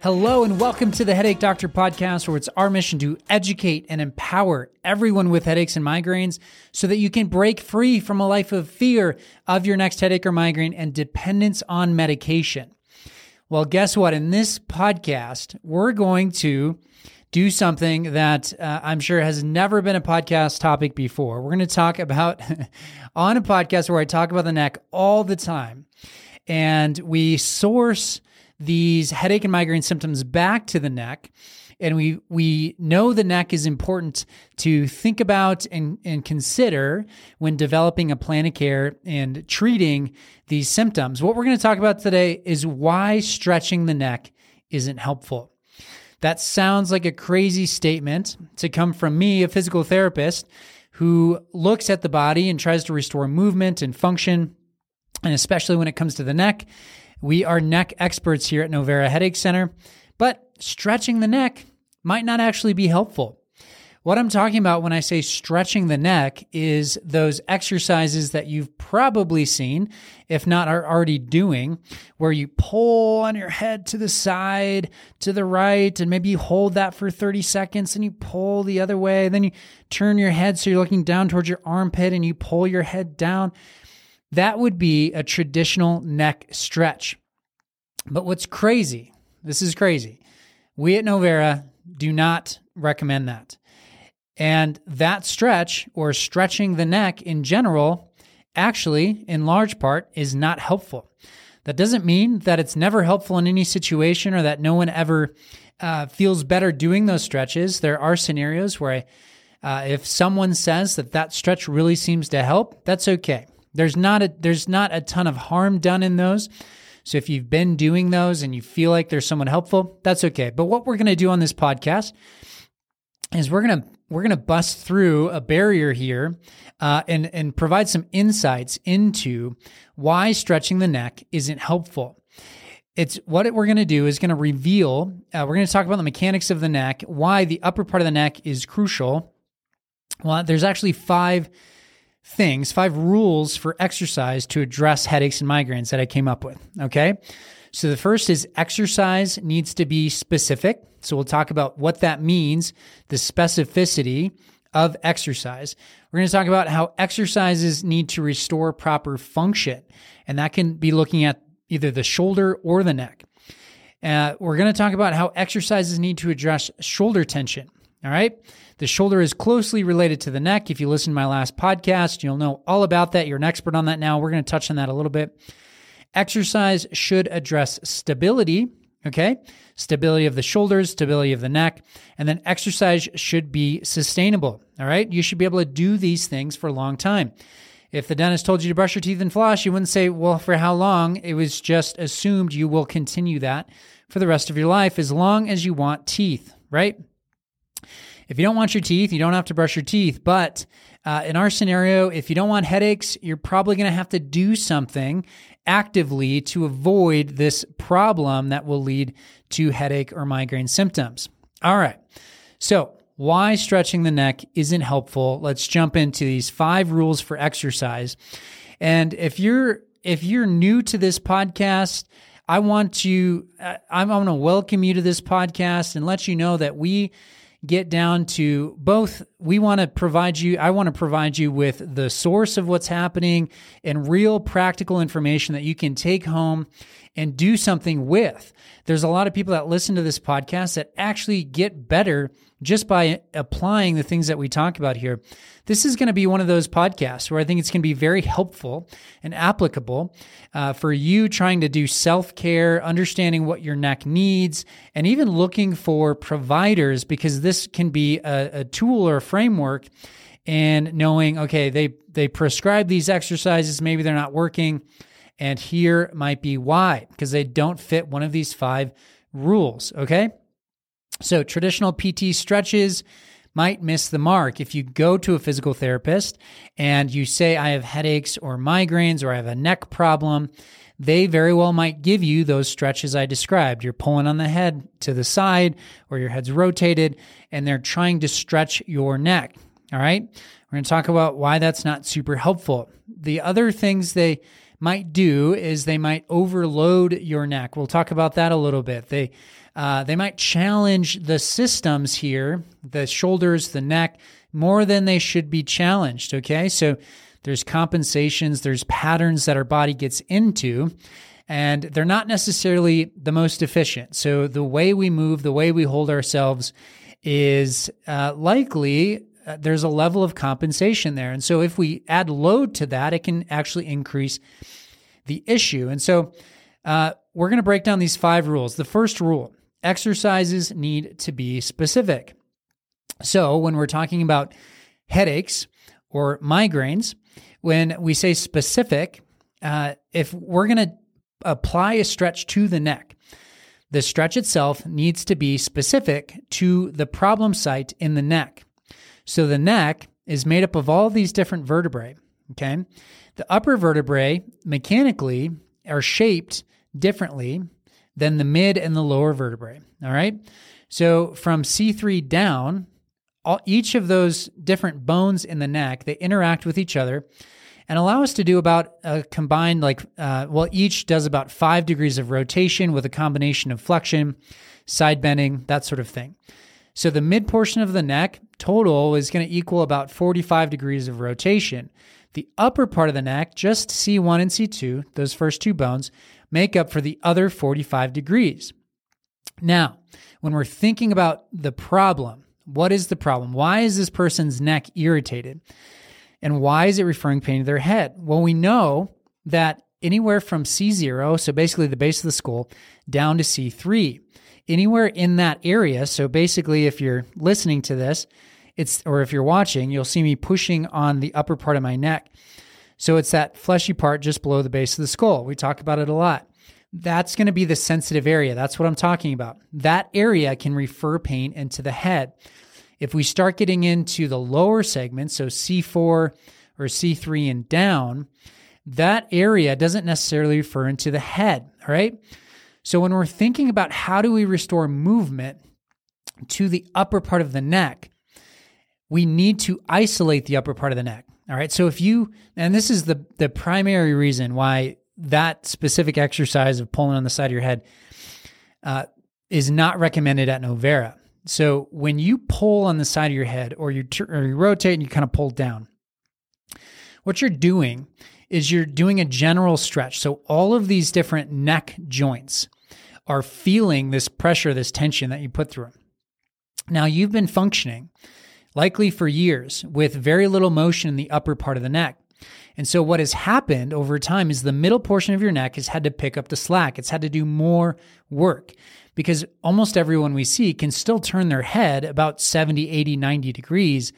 Hello, and welcome to the Headache Doctor podcast, where it's our mission to educate and empower everyone with headaches and migraines so that you can break free from a life of fear of your next headache or migraine and dependence on medication. Well, guess what? In this podcast, we're going to do something that uh, I'm sure has never been a podcast topic before. We're going to talk about on a podcast where I talk about the neck all the time. And we source these headache and migraine symptoms back to the neck. And we we know the neck is important to think about and, and consider when developing a plan of care and treating these symptoms. What we're going to talk about today is why stretching the neck isn't helpful. That sounds like a crazy statement to come from me, a physical therapist who looks at the body and tries to restore movement and function. And especially when it comes to the neck, we are neck experts here at Novera Headache Center, but stretching the neck might not actually be helpful. What I'm talking about when I say stretching the neck is those exercises that you've probably seen, if not are already doing, where you pull on your head to the side, to the right, and maybe you hold that for 30 seconds and you pull the other way. Then you turn your head so you're looking down towards your armpit and you pull your head down. That would be a traditional neck stretch. But what's crazy, this is crazy. We at Novera do not recommend that. And that stretch or stretching the neck in general, actually, in large part, is not helpful. That doesn't mean that it's never helpful in any situation or that no one ever uh, feels better doing those stretches. There are scenarios where uh, if someone says that that stretch really seems to help, that's okay. There's not a there's not a ton of harm done in those. So if you've been doing those and you feel like there's someone helpful, that's okay. But what we're going to do on this podcast is we're going to we're going to bust through a barrier here uh, and and provide some insights into why stretching the neck isn't helpful. It's what we're going to do is going to reveal. Uh, we're going to talk about the mechanics of the neck, why the upper part of the neck is crucial. Well, there's actually five things, five rules for exercise to address headaches and migraines that I came up with. Okay. So the first is exercise needs to be specific. So we'll talk about what that means, the specificity of exercise. We're going to talk about how exercises need to restore proper function, and that can be looking at either the shoulder or the neck. Uh, we're going to talk about how exercises need to address shoulder tension. All right. The shoulder is closely related to the neck. If you listen to my last podcast, you'll know all about that. You're an expert on that now. We're going to touch on that a little bit. Exercise should address stability, okay? Stability of the shoulders, stability of the neck, and then exercise should be sustainable, all right? You should be able to do these things for a long time. If the dentist told you to brush your teeth and floss, you wouldn't say, well, for how long? It was just assumed you will continue that for the rest of your life as long as you want teeth, right? If you don't want your teeth, you don't have to brush your teeth. But uh, in our scenario, if you don't want headaches, you're probably going to have to do something actively to avoid this problem that will lead to headache or migraine symptoms. All right. So, why stretching the neck isn't helpful? Let's jump into these five rules for exercise. And if you're if you're new to this podcast, I want you uh, I want to welcome you to this podcast and let you know that we get down to both we want to provide you i want to provide you with the source of what's happening and real practical information that you can take home and do something with there's a lot of people that listen to this podcast that actually get better just by applying the things that we talk about here. This is going to be one of those podcasts where I think it's going to be very helpful and applicable uh, for you trying to do self care, understanding what your neck needs, and even looking for providers because this can be a, a tool or a framework and knowing, okay, they, they prescribe these exercises, maybe they're not working. And here might be why, because they don't fit one of these five rules. Okay. So, traditional PT stretches might miss the mark. If you go to a physical therapist and you say, I have headaches or migraines or I have a neck problem, they very well might give you those stretches I described. You're pulling on the head to the side or your head's rotated and they're trying to stretch your neck. All right. We're going to talk about why that's not super helpful. The other things they might do is they might overload your neck. We'll talk about that a little bit. They uh, they might challenge the systems here, the shoulders, the neck, more than they should be challenged. Okay, so there's compensations, there's patterns that our body gets into, and they're not necessarily the most efficient. So the way we move, the way we hold ourselves is uh, likely uh, there's a level of compensation there. And so if we add load to that, it can actually increase the issue. And so uh, we're going to break down these five rules. The first rule exercises need to be specific. So when we're talking about headaches or migraines, when we say specific, uh, if we're going to apply a stretch to the neck, the stretch itself needs to be specific to the problem site in the neck. So the neck is made up of all these different vertebrae. Okay. The upper vertebrae mechanically are shaped differently than the mid and the lower vertebrae. All right. So from C3 down, all, each of those different bones in the neck, they interact with each other and allow us to do about a combined, like, uh, well, each does about five degrees of rotation with a combination of flexion, side bending, that sort of thing. So the mid portion of the neck total is going to equal about 45 degrees of rotation. The upper part of the neck, just C1 and C2, those first two bones, make up for the other 45 degrees. Now, when we're thinking about the problem, what is the problem? Why is this person's neck irritated? And why is it referring pain to their head? Well, we know that anywhere from C0, so basically the base of the skull, down to C3, anywhere in that area, so basically if you're listening to this, it's or if you're watching, you'll see me pushing on the upper part of my neck. So it's that fleshy part just below the base of the skull. We talk about it a lot. That's going to be the sensitive area. That's what I'm talking about. That area can refer pain into the head. If we start getting into the lower segments, so C4 or C3 and down, that area doesn't necessarily refer into the head. All right. So when we're thinking about how do we restore movement to the upper part of the neck, we need to isolate the upper part of the neck. All right. So if you, and this is the, the primary reason why that specific exercise of pulling on the side of your head uh, is not recommended at Novera. So when you pull on the side of your head or you, or you rotate and you kind of pull down, what you're doing is you're doing a general stretch. So all of these different neck joints are feeling this pressure, this tension that you put through them. Now you've been functioning likely for years with very little motion in the upper part of the neck. And so what has happened over time is the middle portion of your neck has had to pick up the slack. It's had to do more work because almost everyone we see can still turn their head about 70, 80, 90 degrees.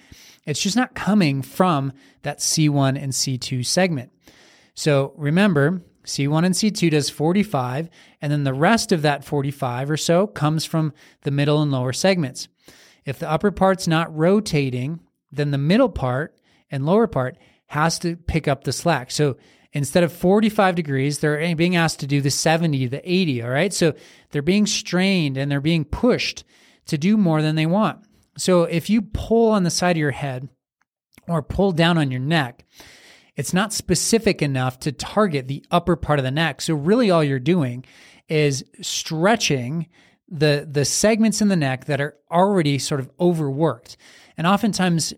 It's just not coming from that C1 and C2 segment. So remember, C1 and C2 does 45, and then the rest of that 45 or so comes from the middle and lower segments. If the upper part's not rotating, then the middle part and lower part has to pick up the slack. So instead of 45 degrees, they're being asked to do the 70, the 80. All right. So they're being strained and they're being pushed to do more than they want. So if you pull on the side of your head or pull down on your neck, it's not specific enough to target the upper part of the neck. So really all you're doing is stretching the the segments in the neck that are already sort of overworked. And oftentimes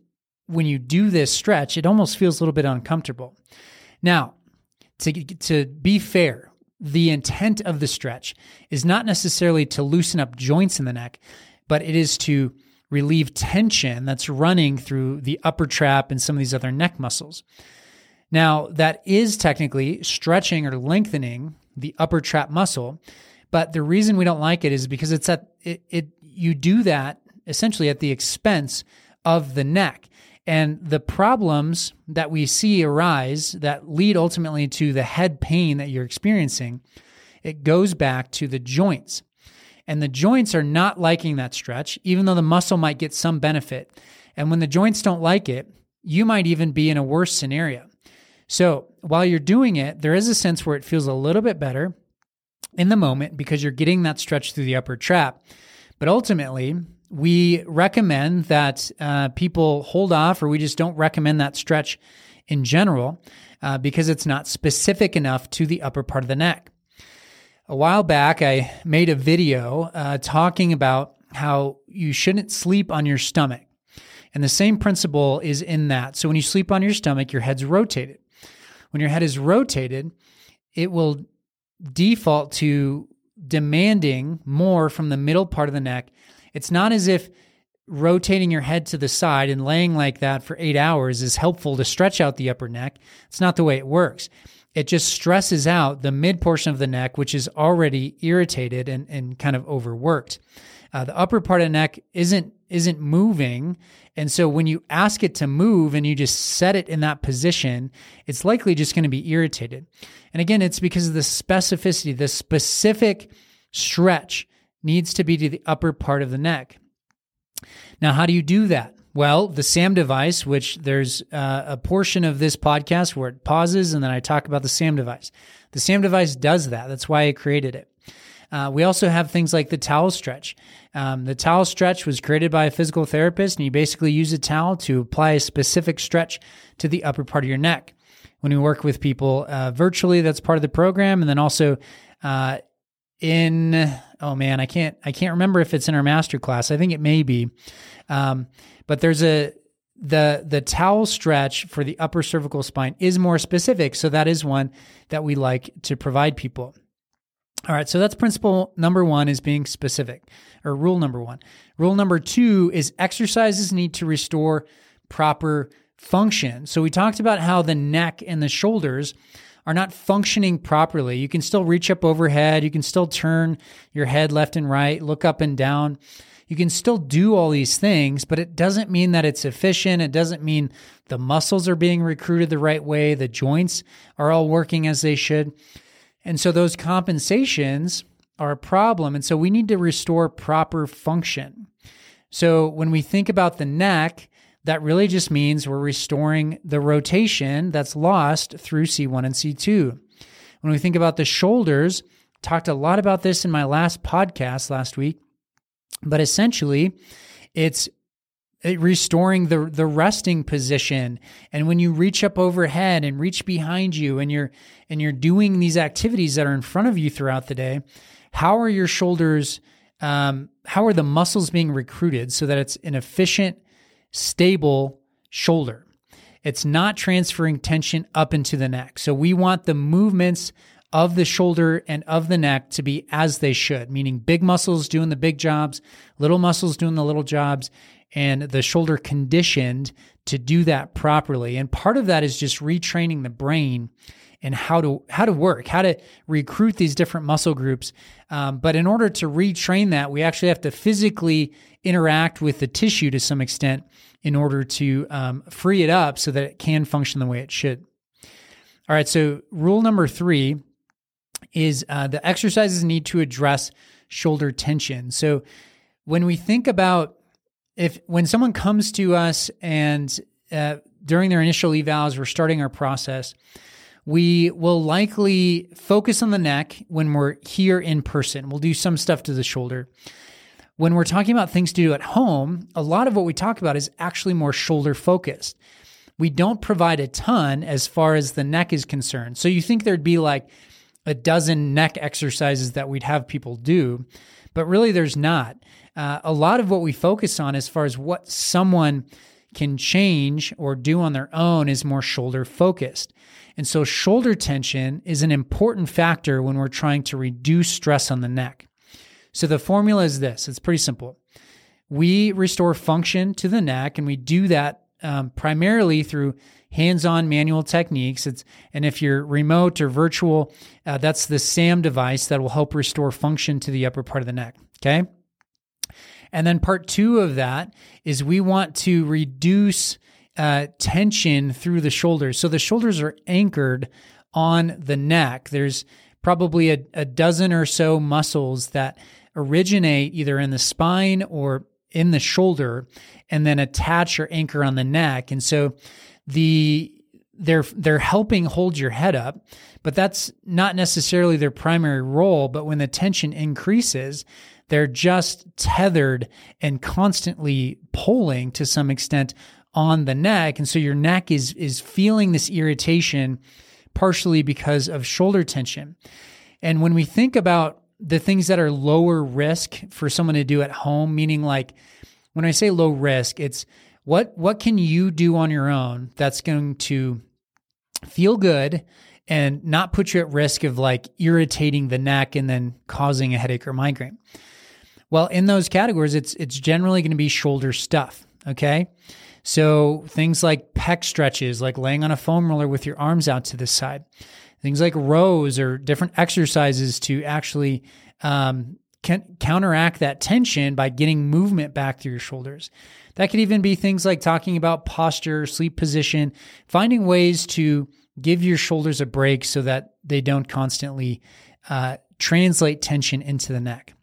when you do this stretch, it almost feels a little bit uncomfortable. Now, to to be fair, the intent of the stretch is not necessarily to loosen up joints in the neck, but it is to relieve tension that's running through the upper trap and some of these other neck muscles. Now, that is technically stretching or lengthening the upper trap muscle, but the reason we don't like it is because it's at it, it you do that essentially at the expense of the neck. And the problems that we see arise that lead ultimately to the head pain that you're experiencing, it goes back to the joints. And the joints are not liking that stretch, even though the muscle might get some benefit. And when the joints don't like it, you might even be in a worse scenario. So while you're doing it, there is a sense where it feels a little bit better in the moment because you're getting that stretch through the upper trap. But ultimately, we recommend that uh, people hold off, or we just don't recommend that stretch in general uh, because it's not specific enough to the upper part of the neck. A while back, I made a video uh, talking about how you shouldn't sleep on your stomach. And the same principle is in that. So when you sleep on your stomach, your head's rotated. When your head is rotated, it will default to demanding more from the middle part of the neck. It's not as if rotating your head to the side and laying like that for eight hours is helpful to stretch out the upper neck. It's not the way it works. It just stresses out the mid portion of the neck, which is already irritated and, and kind of overworked. Uh, the upper part of the neck isn't isn't moving, and so when you ask it to move and you just set it in that position, it's likely just going to be irritated. And again, it's because of the specificity, the specific stretch needs to be to the upper part of the neck. Now, how do you do that? Well, the SAM device, which there's uh, a portion of this podcast where it pauses and then I talk about the SAM device. The SAM device does that. That's why I created it. Uh, we also have things like the towel stretch. Um, the towel stretch was created by a physical therapist, and you basically use a towel to apply a specific stretch to the upper part of your neck. When we work with people uh, virtually, that's part of the program, and then also uh, in oh man, I can't I can't remember if it's in our master class. I think it may be, um, but there's a the the towel stretch for the upper cervical spine is more specific, so that is one that we like to provide people. All right, so that's principle number one is being specific, or rule number one. Rule number two is exercises need to restore proper function. So we talked about how the neck and the shoulders are not functioning properly. You can still reach up overhead, you can still turn your head left and right, look up and down. You can still do all these things, but it doesn't mean that it's efficient. It doesn't mean the muscles are being recruited the right way, the joints are all working as they should. And so those compensations are a problem. And so we need to restore proper function. So when we think about the neck, that really just means we're restoring the rotation that's lost through C1 and C2. When we think about the shoulders, talked a lot about this in my last podcast last week, but essentially it's restoring the the resting position and when you reach up overhead and reach behind you and you're and you're doing these activities that are in front of you throughout the day how are your shoulders um, how are the muscles being recruited so that it's an efficient stable shoulder. It's not transferring tension up into the neck. So we want the movements of the shoulder and of the neck to be as they should, meaning big muscles doing the big jobs, little muscles doing the little jobs, and the shoulder conditioned to do that properly. And part of that is just retraining the brain and how to how to work, how to recruit these different muscle groups. Um, but in order to retrain that, we actually have to physically interact with the tissue to some extent in order to um, free it up so that it can function the way it should. All right, so rule number three is uh, the exercises need to address shoulder tension. So when we think about if when someone comes to us and uh, during their initial evals, we're starting our process, we will likely focus on the neck when we're here in person. We'll do some stuff to the shoulder when we're talking about things to do at home, a lot of what we talk about is actually more shoulder focused. We don't provide a ton as far as the neck is concerned. So you think there'd be like a dozen neck exercises that we'd have people do, but really there's not. Uh, a lot of what we focus on as far as what someone can change or do on their own is more shoulder focused. And so shoulder tension is an important factor when we're trying to reduce stress on the neck. So the formula is this it's pretty simple. We restore function to the neck, and we do that um, primarily through hands-on manual techniques. It's and if you're remote or virtual, uh, that's the SAM device that will help restore function to the upper part of the neck. Okay. And then part two of that is we want to reduce uh, tension through the shoulders. So the shoulders are anchored on the neck. There's probably a, a dozen or so muscles that originate either in the spine or in the shoulder and then attach or anchor on the neck. And so the they're they're helping hold your head up, but that's not necessarily their primary role, but when the tension increases, they're just tethered and constantly pulling to some extent on the neck. And so your neck is, is feeling this irritation partially because of shoulder tension. And when we think about the things that are lower risk for someone to do at home, meaning like when I say low risk, it's what what can you do on your own that's going to feel good and not put you at risk of like irritating the neck and then causing a headache or migraine. Well, in those categories, it's it's generally going to be shoulder stuff. Okay. So things like pec stretches, like laying on a foam roller with your arms out to the side, things like rows or different exercises to actually um, can counteract that tension by getting movement back through your shoulders. That could even be things like talking about posture, sleep position, finding ways to give your shoulders a break so that they don't constantly uh, translate tension into the neck.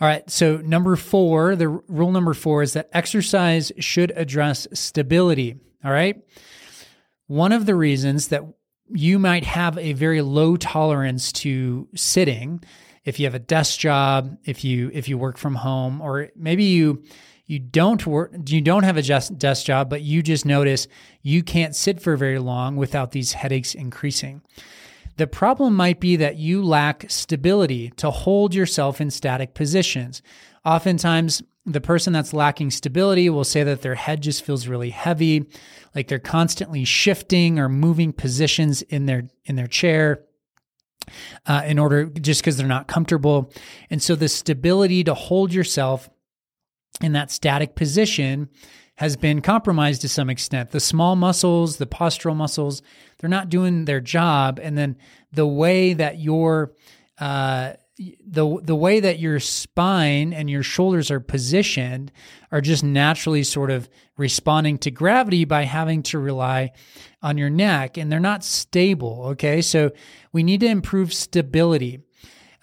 All right, so number four, the rule number four is that exercise should address stability. All right. One of the reasons that you might have a very low tolerance to sitting if you have a desk job, if you if you work from home, or maybe you you don't work you don't have a desk job, but you just notice you can't sit for very long without these headaches increasing. The problem might be that you lack stability to hold yourself in static positions. Oftentimes, the person that's lacking stability will say that their head just feels really heavy, like they're constantly shifting or moving positions in their in their chair uh, in order just because they're not comfortable. And so the stability to hold yourself in that static position has been compromised to some extent. The small muscles, the postural muscles, they're not doing their job. And then the way that your uh, the the way that your spine and your shoulders are positioned are just naturally sort of responding to gravity by having to rely on your neck and they're not stable okay? So we need to improve stability.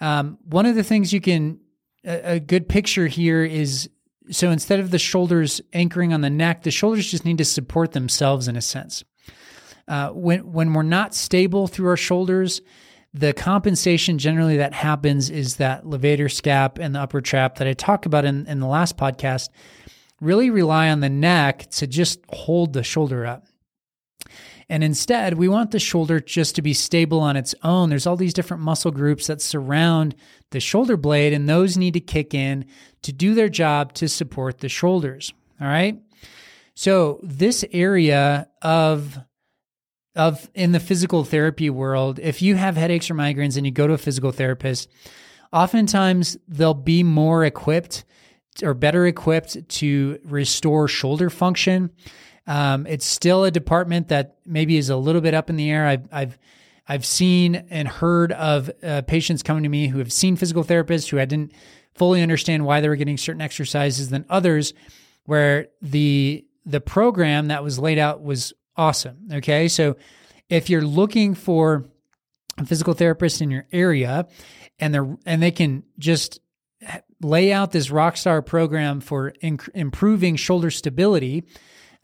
Um, one of the things you can a, a good picture here is so instead of the shoulders anchoring on the neck the shoulders just need to support themselves in a sense. Uh, when when we're not stable through our shoulders the compensation generally that happens is that levator scap and the upper trap that I talked about in, in the last podcast really rely on the neck to just hold the shoulder up. And instead, we want the shoulder just to be stable on its own. There's all these different muscle groups that surround the shoulder blade, and those need to kick in to do their job to support the shoulders. All right. So, this area of of in the physical therapy world, if you have headaches or migraines and you go to a physical therapist, oftentimes they'll be more equipped or better equipped to restore shoulder function. Um, it's still a department that maybe is a little bit up in the air. I've, I've I've seen and heard of uh, patients coming to me who have seen physical therapists who I didn't fully understand why they were getting certain exercises than others, where the the program that was laid out was awesome. Okay. So if you're looking for a physical therapist in your area and they're, and they can just lay out this rockstar program for inc- improving shoulder stability,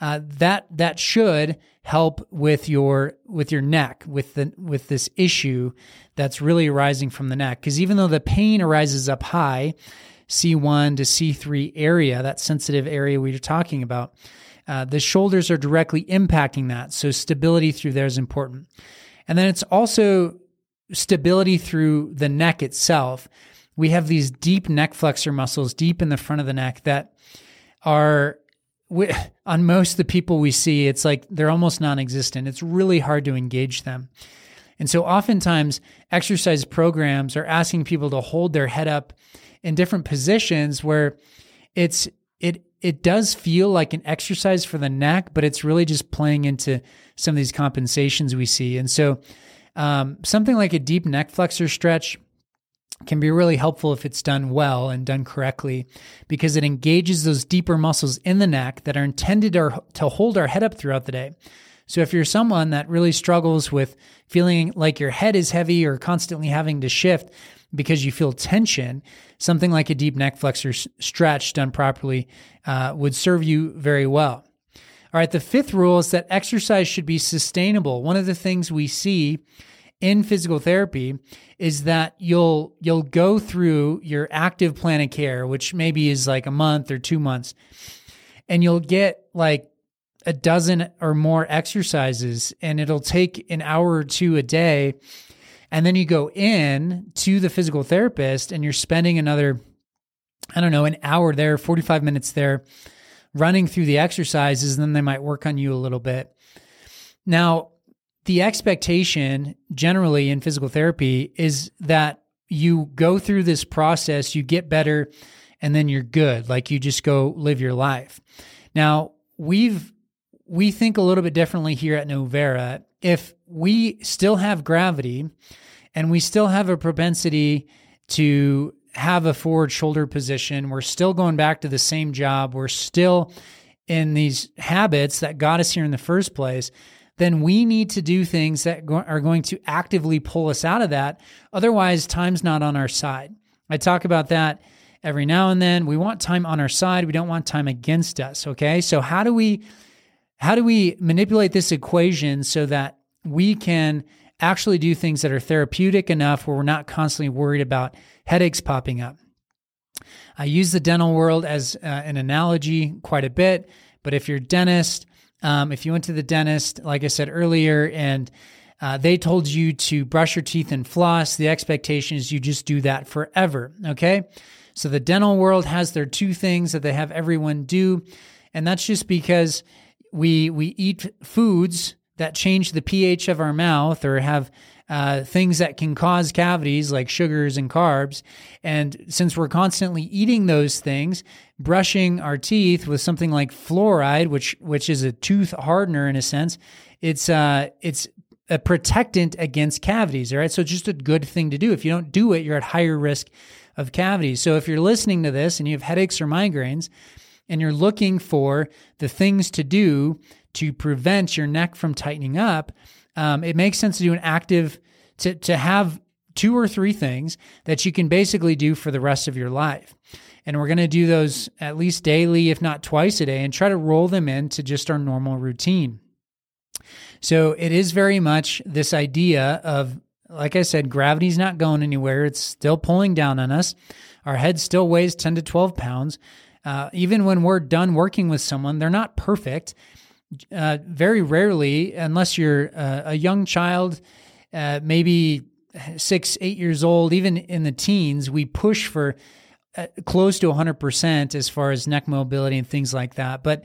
uh, that that should help with your with your neck with the with this issue that's really arising from the neck because even though the pain arises up high C1 to C3 area that sensitive area we are talking about uh, the shoulders are directly impacting that. So stability through there is important. And then it's also stability through the neck itself. We have these deep neck flexor muscles deep in the front of the neck that are we, on most of the people we see, it's like they're almost non existent. It's really hard to engage them. And so oftentimes exercise programs are asking people to hold their head up in different positions where it's it it does feel like an exercise for the neck, but it's really just playing into some of these compensations we see. And so, um, something like a deep neck flexor stretch can be really helpful if it's done well and done correctly because it engages those deeper muscles in the neck that are intended to hold our head up throughout the day. So if you're someone that really struggles with feeling like your head is heavy or constantly having to shift, because you feel tension, something like a deep neck flexor stretch done properly uh, would serve you very well. All right, the fifth rule is that exercise should be sustainable. One of the things we see in physical therapy is that you'll you'll go through your active plan of care, which maybe is like a month or two months, and you'll get like a dozen or more exercises and it'll take an hour or two a day. And then you go in to the physical therapist and you're spending another i don't know an hour there 45 minutes there running through the exercises and then they might work on you a little bit. Now the expectation generally in physical therapy is that you go through this process you get better and then you're good. Like you just go live your life. Now we've we think a little bit differently here at Novera. If we still have gravity and we still have a propensity to have a forward shoulder position, we're still going back to the same job, we're still in these habits that got us here in the first place, then we need to do things that are going to actively pull us out of that. Otherwise, time's not on our side. I talk about that every now and then. We want time on our side, we don't want time against us. Okay. So, how do we how do we manipulate this equation so that we can actually do things that are therapeutic enough where we're not constantly worried about headaches popping up? I use the dental world as uh, an analogy quite a bit, but if you're a dentist, um, if you went to the dentist, like I said earlier, and uh, they told you to brush your teeth and floss, the expectation is you just do that forever. Okay. So the dental world has their two things that they have everyone do. And that's just because we we eat foods that change the pH of our mouth or have uh, things that can cause cavities like sugars and carbs. And since we're constantly eating those things, brushing our teeth with something like fluoride, which which is a tooth hardener in a sense, it's uh it's a protectant against cavities. All right, so it's just a good thing to do. If you don't do it, you're at higher risk of cavities. So if you're listening to this and you have headaches or migraines, and you're looking for the things to do to prevent your neck from tightening up, um, it makes sense to do an active, to, to have two or three things that you can basically do for the rest of your life. And we're going to do those at least daily, if not twice a day, and try to roll them into just our normal routine. So it is very much this idea of, like I said, gravity's not going anywhere. It's still pulling down on us. Our head still weighs 10 to 12 pounds. Uh, even when we're done working with someone, they're not perfect. Uh, very rarely, unless you're uh, a young child, uh, maybe six, eight years old, even in the teens, we push for uh, close to 100% as far as neck mobility and things like that. But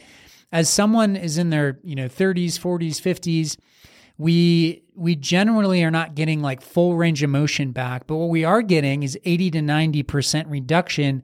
as someone is in their you know 30s, 40s, 50s, we we generally are not getting like full range of motion back, but what we are getting is 80 to 90% reduction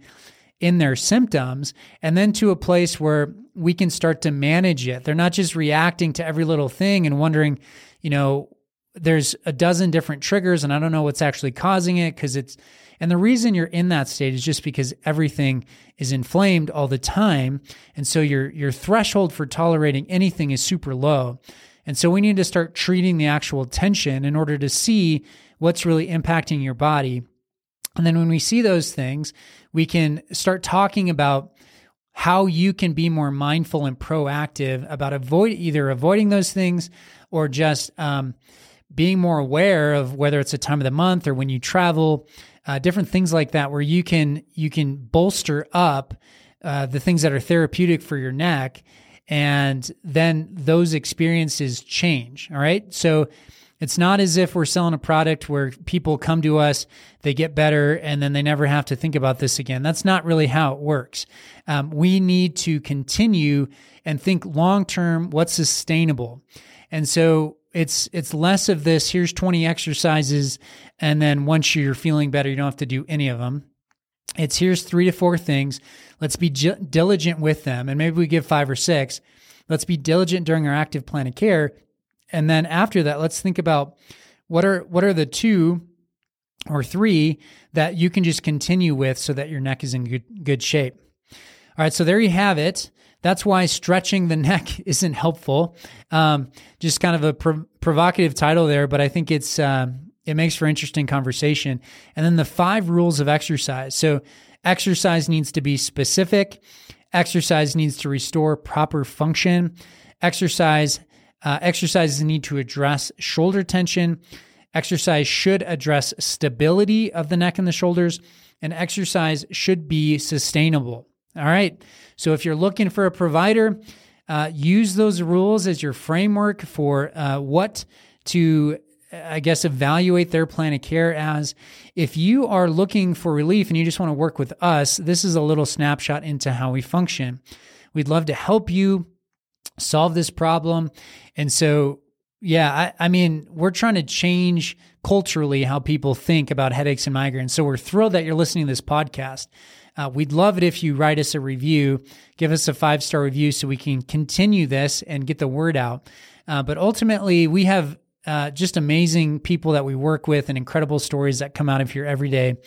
in their symptoms and then to a place where we can start to manage it. They're not just reacting to every little thing and wondering, you know, there's a dozen different triggers and I don't know what's actually causing it because it's and the reason you're in that state is just because everything is inflamed all the time and so your your threshold for tolerating anything is super low. And so we need to start treating the actual tension in order to see what's really impacting your body and then when we see those things, we can start talking about how you can be more mindful and proactive about avoid either avoiding those things or just um, being more aware of whether it's a time of the month or when you travel, uh, different things like that, where you can you can bolster up uh, the things that are therapeutic for your neck, and then those experiences change. All right, so it's not as if we're selling a product where people come to us, they get better, and then they never have to think about this again. That's not really how it works. Um, we need to continue and think long term what's sustainable. And so it's it's less of this here's 20 exercises and then once you're feeling better you don't have to do any of them it's here's three to four things let's be j- diligent with them and maybe we give five or six let's be diligent during our active plan of care and then after that, let's think about what are what are the two or three that you can just continue with so that your neck is in good, good shape. All right, so there you have it. That's why stretching the neck isn't helpful. Um, just kind of a pro- provocative title there, but I think it's uh, it makes for interesting conversation. And then the five rules of exercise. So exercise needs to be specific. Exercise needs to restore proper function. Exercise uh, exercises need to address shoulder tension. Exercise should address stability of the neck and the shoulders, and exercise should be sustainable. All right. So if you're looking for a provider, uh, use those rules as your framework for uh, what to I guess, evaluate their plan of care as if you are looking for relief and you just want to work with us, this is a little snapshot into how we function. We'd love to help you solve this problem. And so, yeah, I, I mean, we're trying to change culturally how people think about headaches and migraines. So we're thrilled that you're listening to this podcast. Uh, we'd love it if you write us a review, give us a five star review so we can continue this and get the word out. Uh, but ultimately, we have uh, just amazing people that we work with and incredible stories that come out of here every day.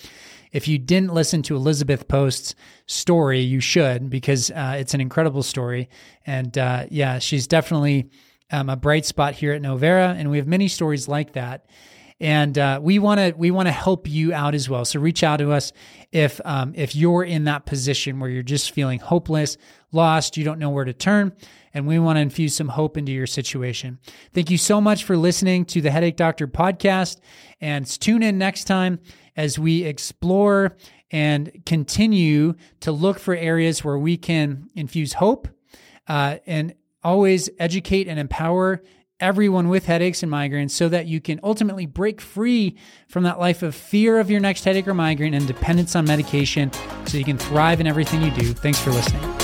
If you didn't listen to Elizabeth Post's story, you should because uh, it's an incredible story. And uh, yeah, she's definitely um, a bright spot here at Novera, and we have many stories like that. And uh, we want to we want to help you out as well. So reach out to us if um, if you're in that position where you're just feeling hopeless, lost, you don't know where to turn and we want to infuse some hope into your situation. Thank you so much for listening to the Headache Doctor podcast. And tune in next time as we explore and continue to look for areas where we can infuse hope uh, and always educate and empower everyone with headaches and migraines so that you can ultimately break free from that life of fear of your next headache or migraine and dependence on medication so you can thrive in everything you do. Thanks for listening.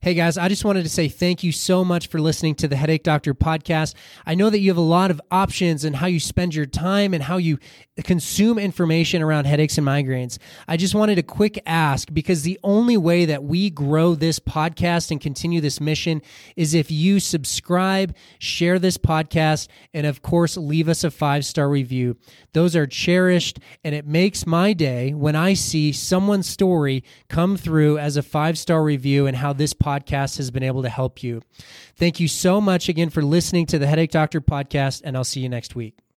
Hey guys, I just wanted to say thank you so much for listening to the Headache Doctor podcast. I know that you have a lot of options in how you spend your time and how you consume information around headaches and migraines. I just wanted a quick ask because the only way that we grow this podcast and continue this mission is if you subscribe, share this podcast, and of course, leave us a five star review. Those are cherished, and it makes my day when I see someone's story come through as a five star review and how this podcast podcast has been able to help you. Thank you so much again for listening to the Headache Doctor podcast, and I'll see you next week.